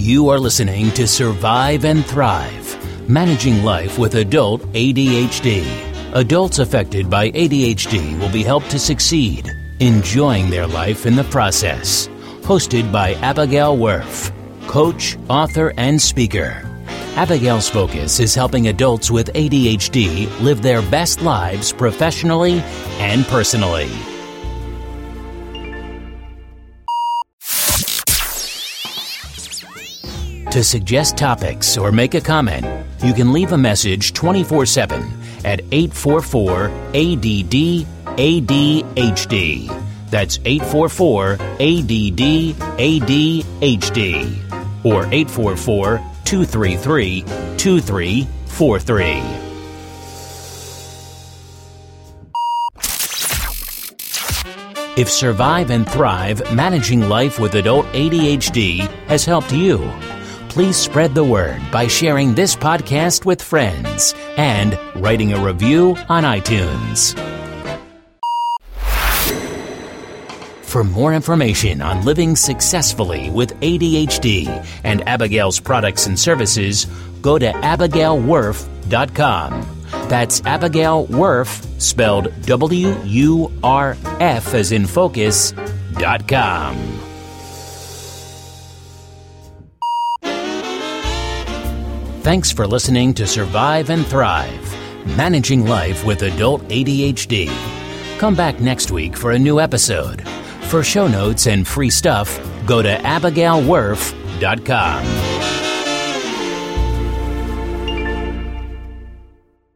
You are listening to Survive and Thrive Managing Life with Adult ADHD. Adults affected by ADHD will be helped to succeed, enjoying their life in the process. Hosted by Abigail Wurf, coach, author, and speaker. Abigail's focus is helping adults with ADHD live their best lives professionally and personally. To suggest topics or make a comment, you can leave a message 24 7 at 844 ADD ADHD. That's 844 ADD ADHD or 844 233 2343. If Survive and Thrive Managing Life with Adult ADHD has helped you, please spread the word by sharing this podcast with friends and writing a review on iTunes. For more information on living successfully with ADHD and Abigail's products and services, go to abigailwurf.com. That's Abigail Wurf, spelled W U R F as in focus, dot com. Thanks for listening to Survive and Thrive Managing Life with Adult ADHD. Come back next week for a new episode. For show notes and free stuff, go to abigailwurf.com.